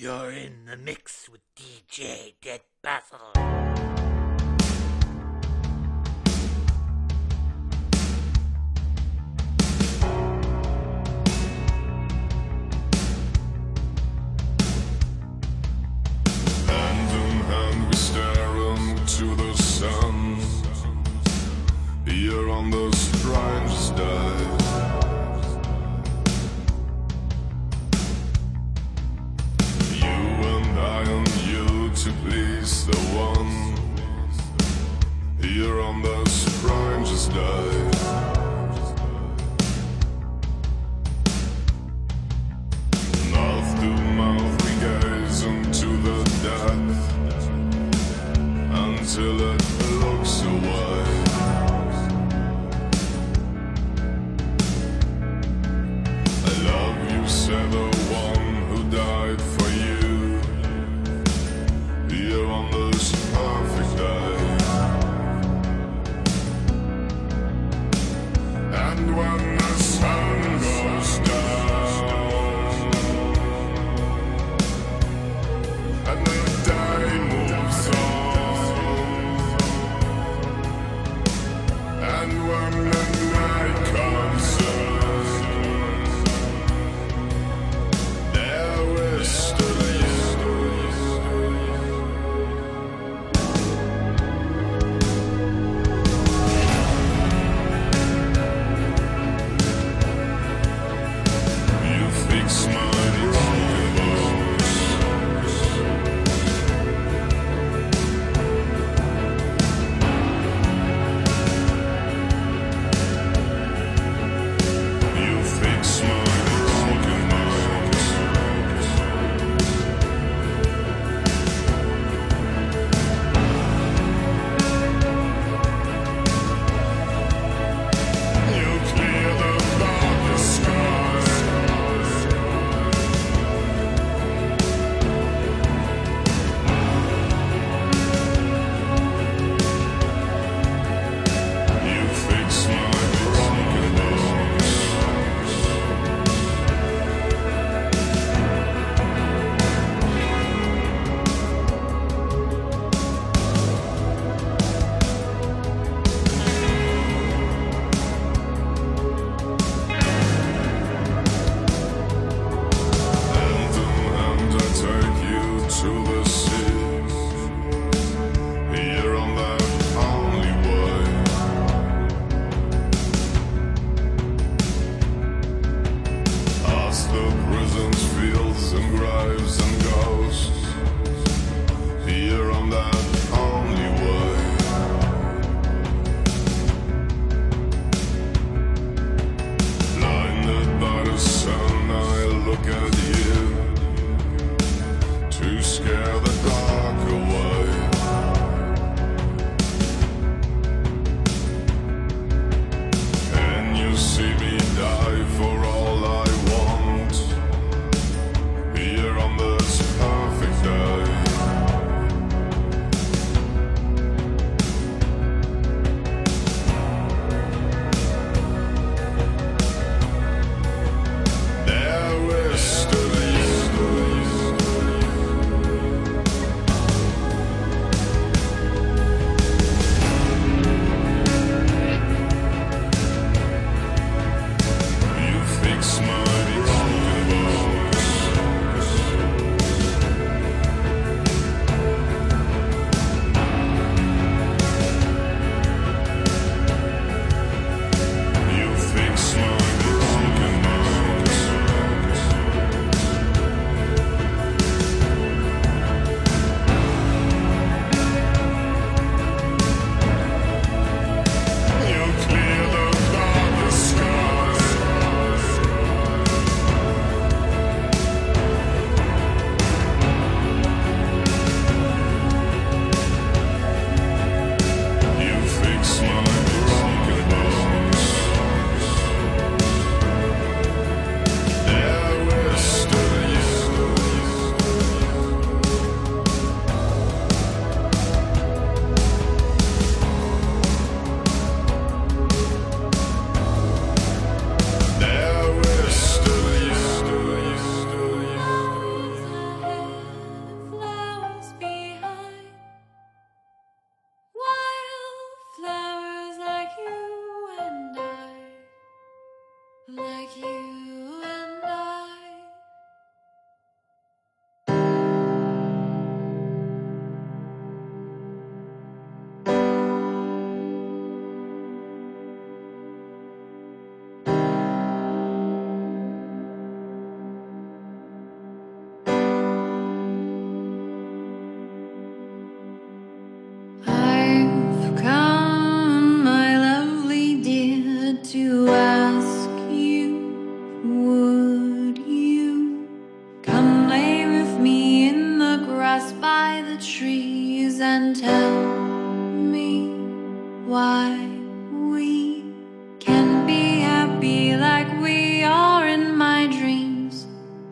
You're in the mix with DJ Dead Basil.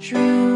true.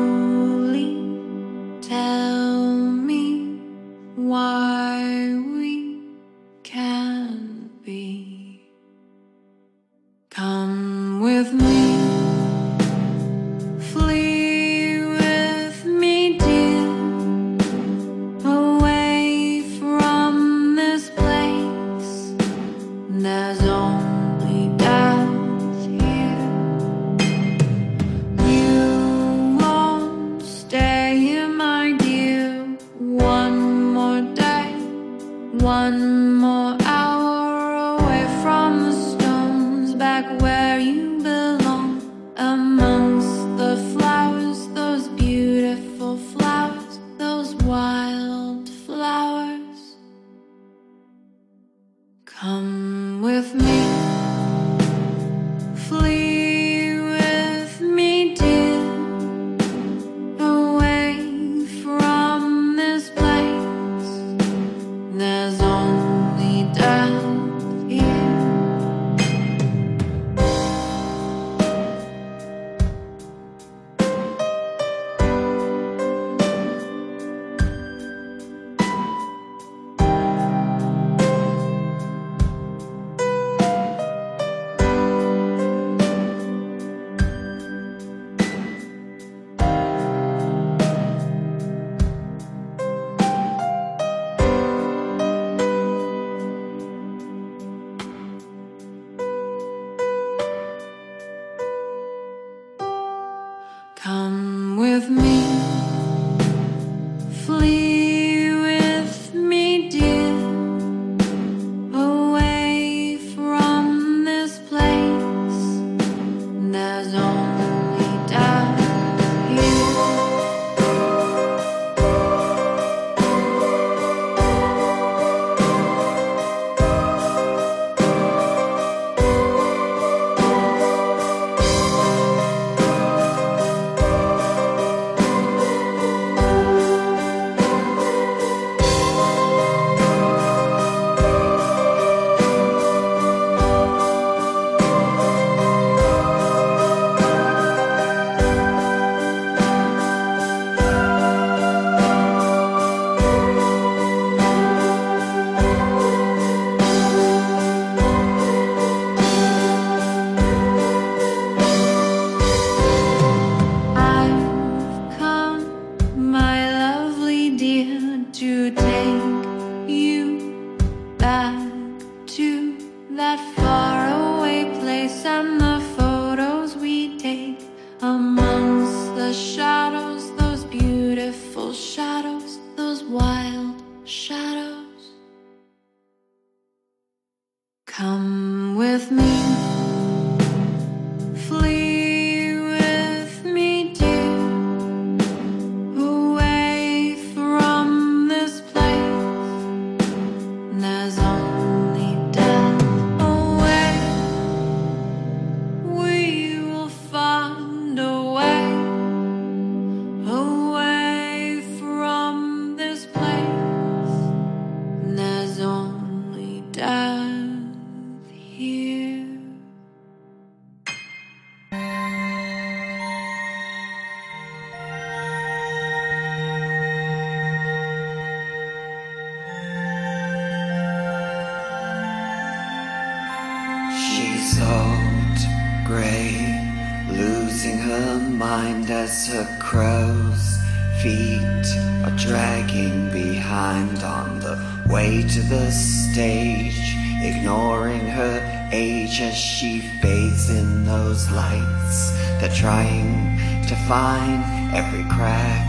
a crow's feet are dragging behind on the way to the stage, ignoring her age as she bathes in those lights. They're trying to find every crack,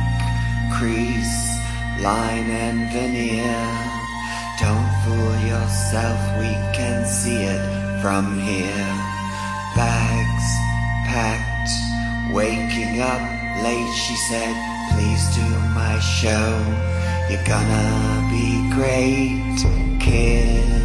crease, line, and veneer. Don't fool yourself, we can see it from here. Bags packed, waking up late, she said, please do my show. You're gonna be great, kid.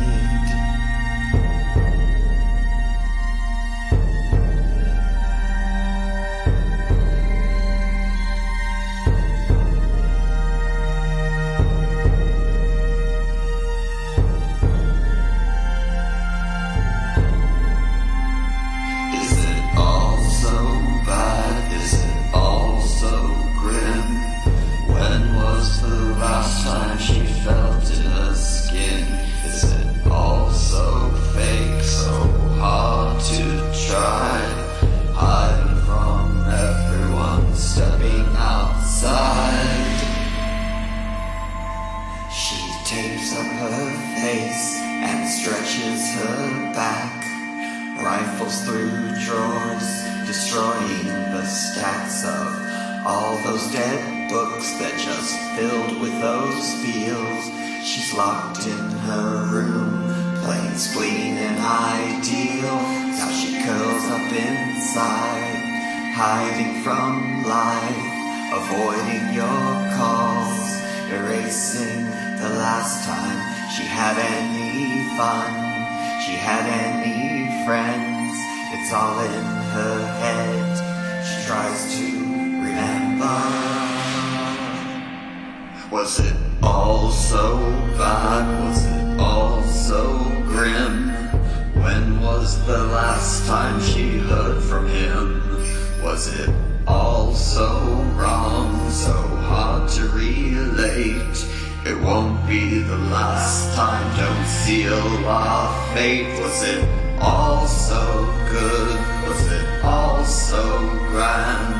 Was it all so bad? Was it all so grim? When was the last time she heard from him? Was it all so wrong, so hard to relate? It won't be the last time, don't seal our fate. Was it all so good? Was it all so grand?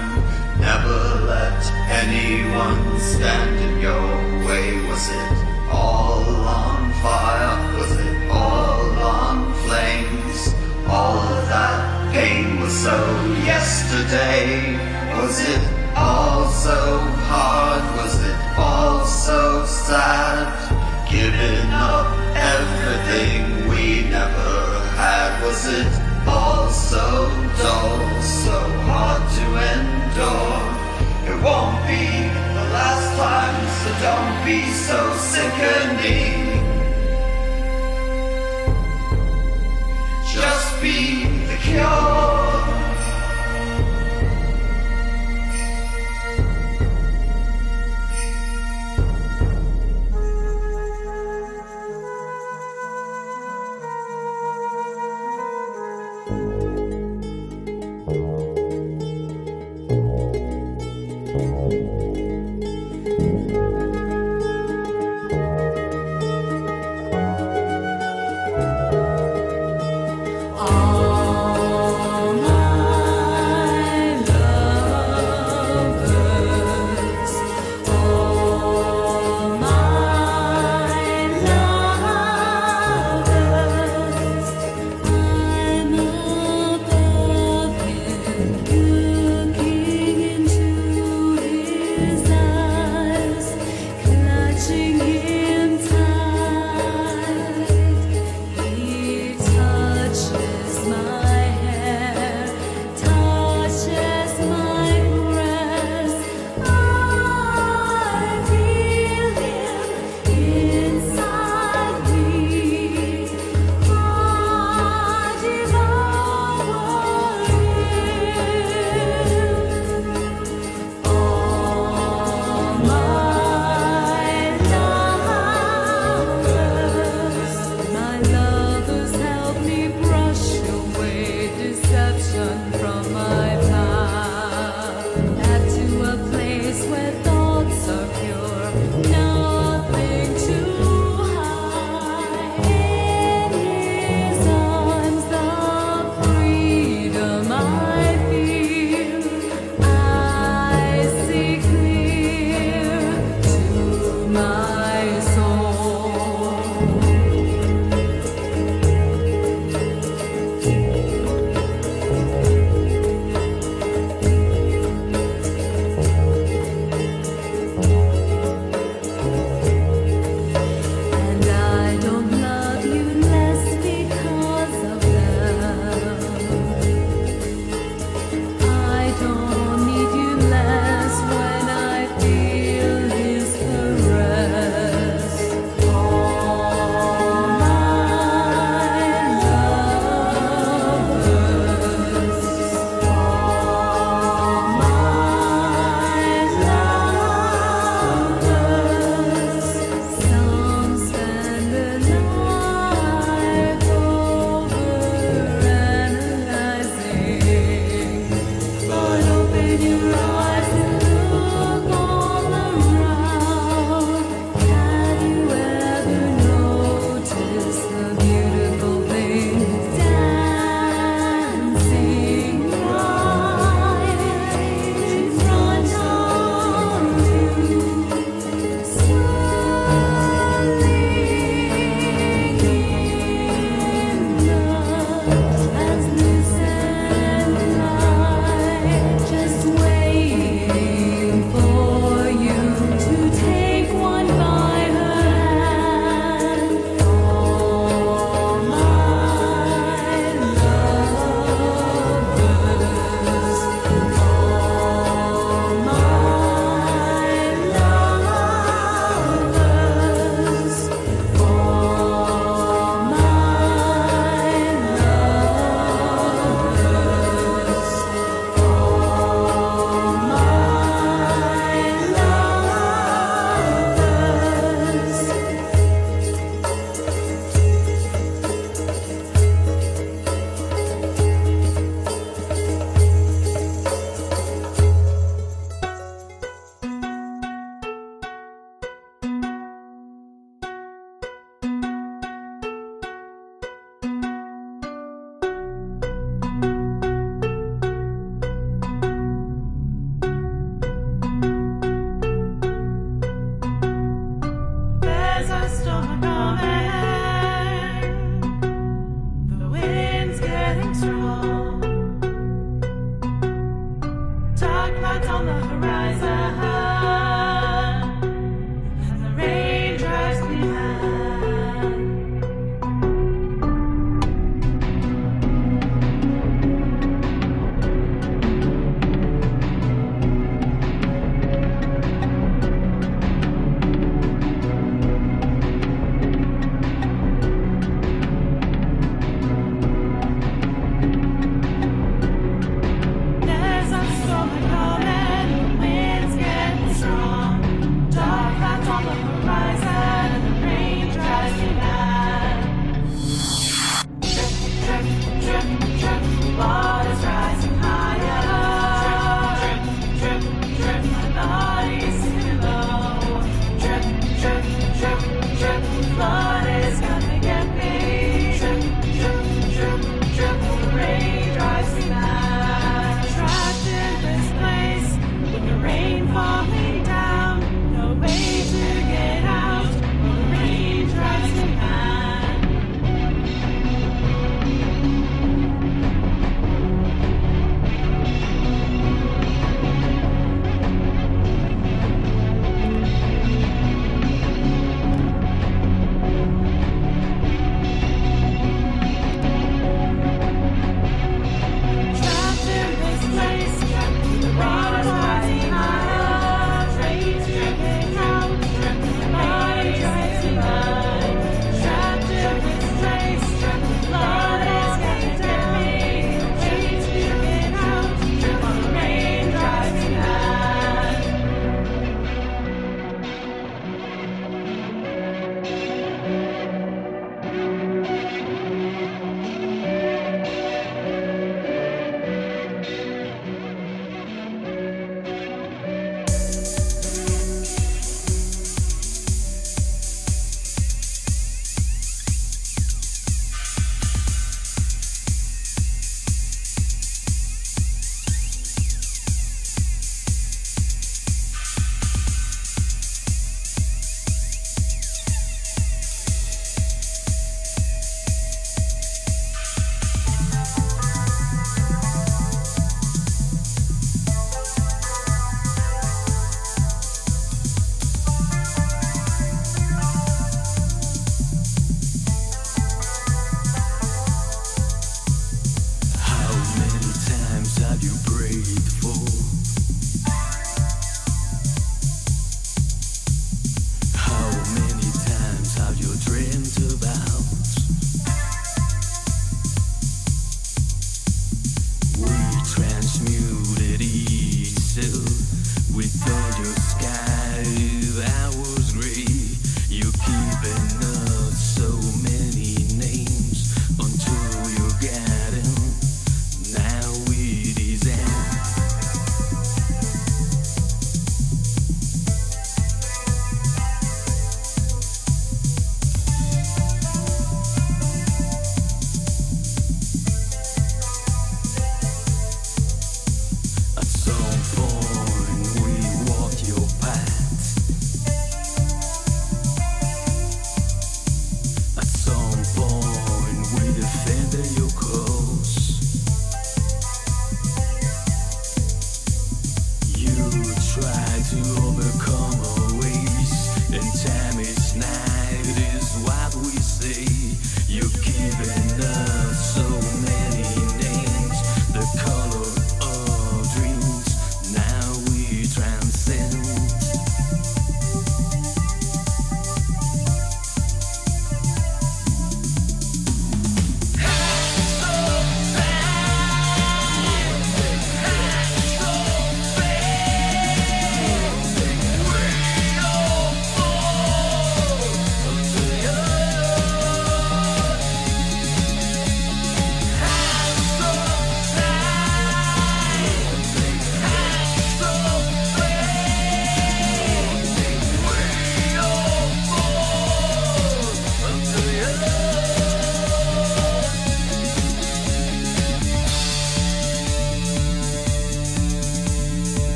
Never let anyone stand in your way. Was it all on fire? Was it all on flames? All of that pain was so yesterday. Was it all so hard? Was it all so sad? Giving up everything we never had. Was it all so dull, so hard to endure? So don't be so sickening. Just be the cure.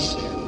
Basic.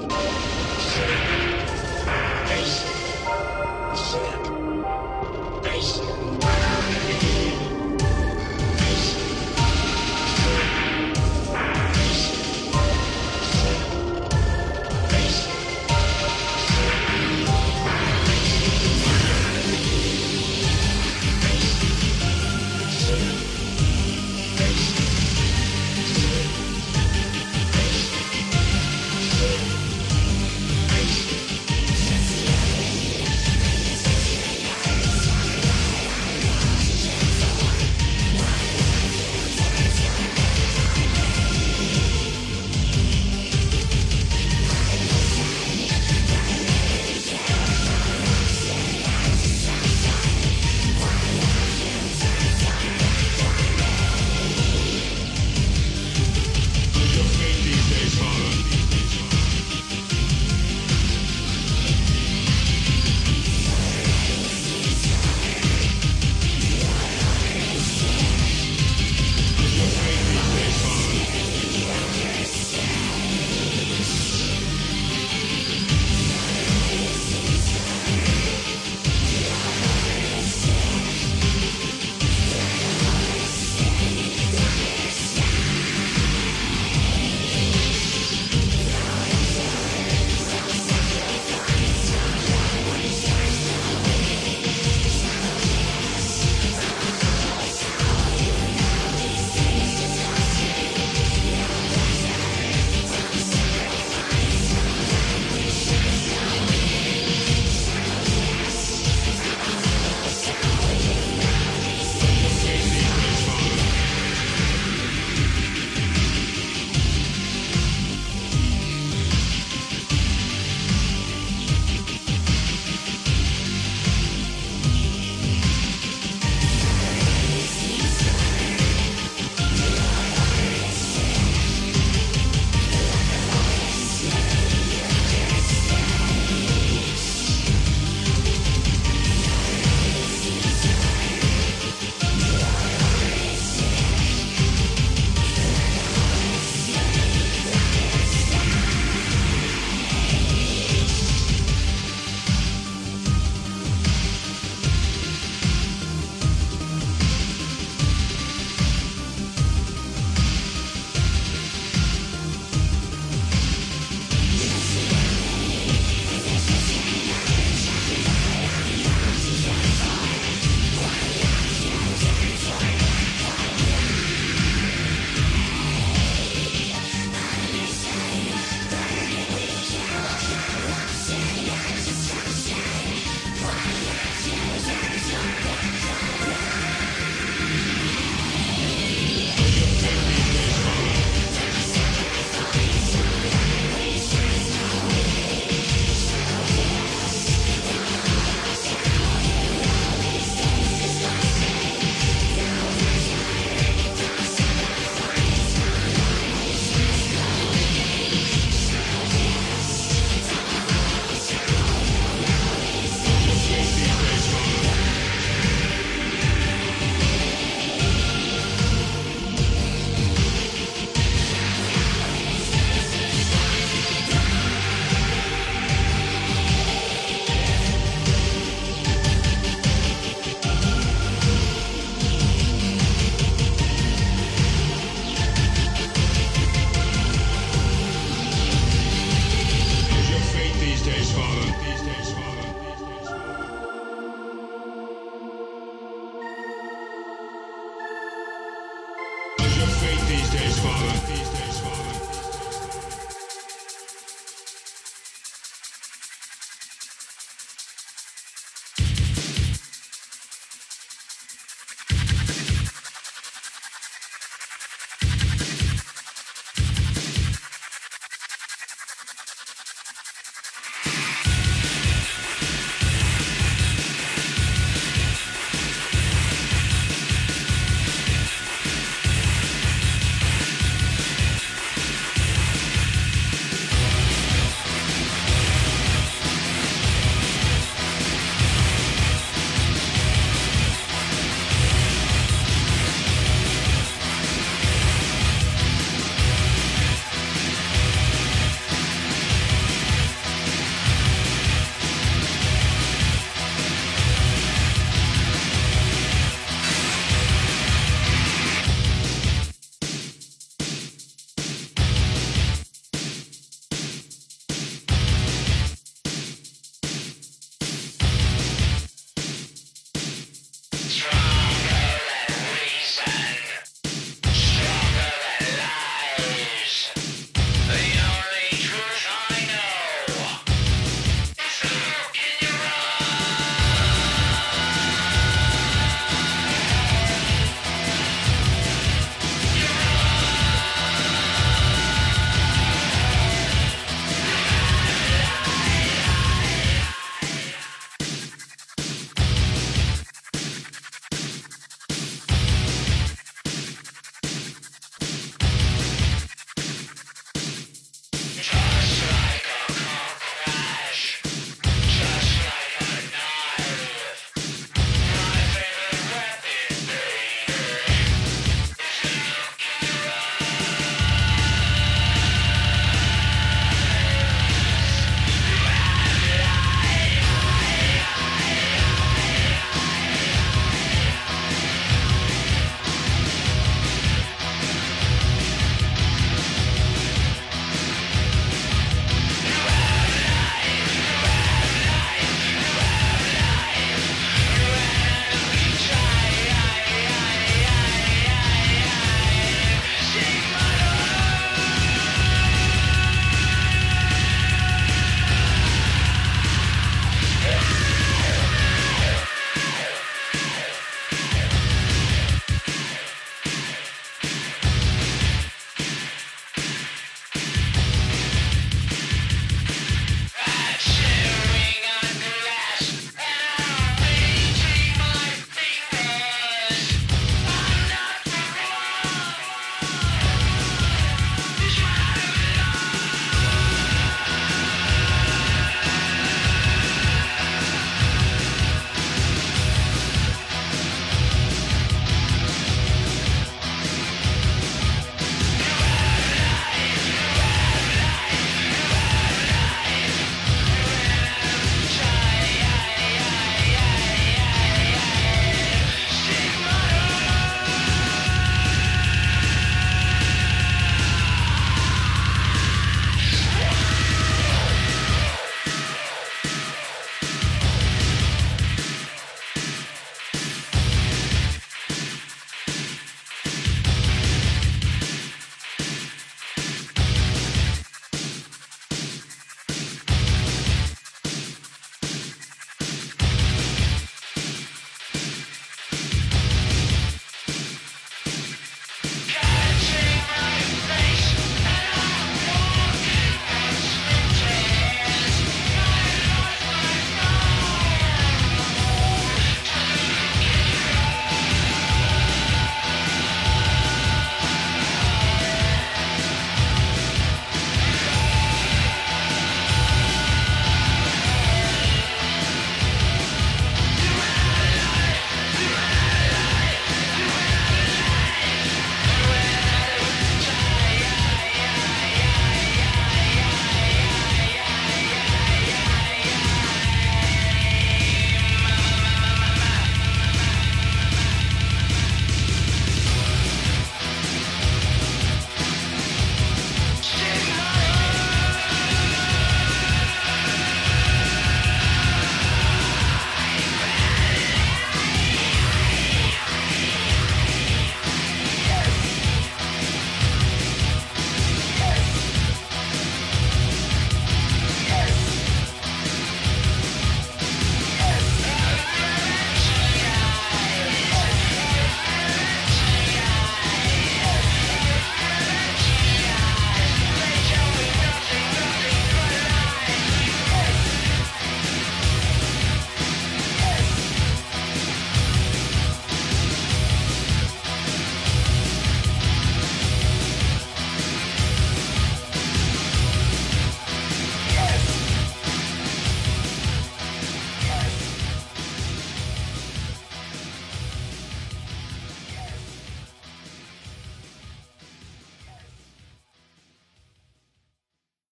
Days,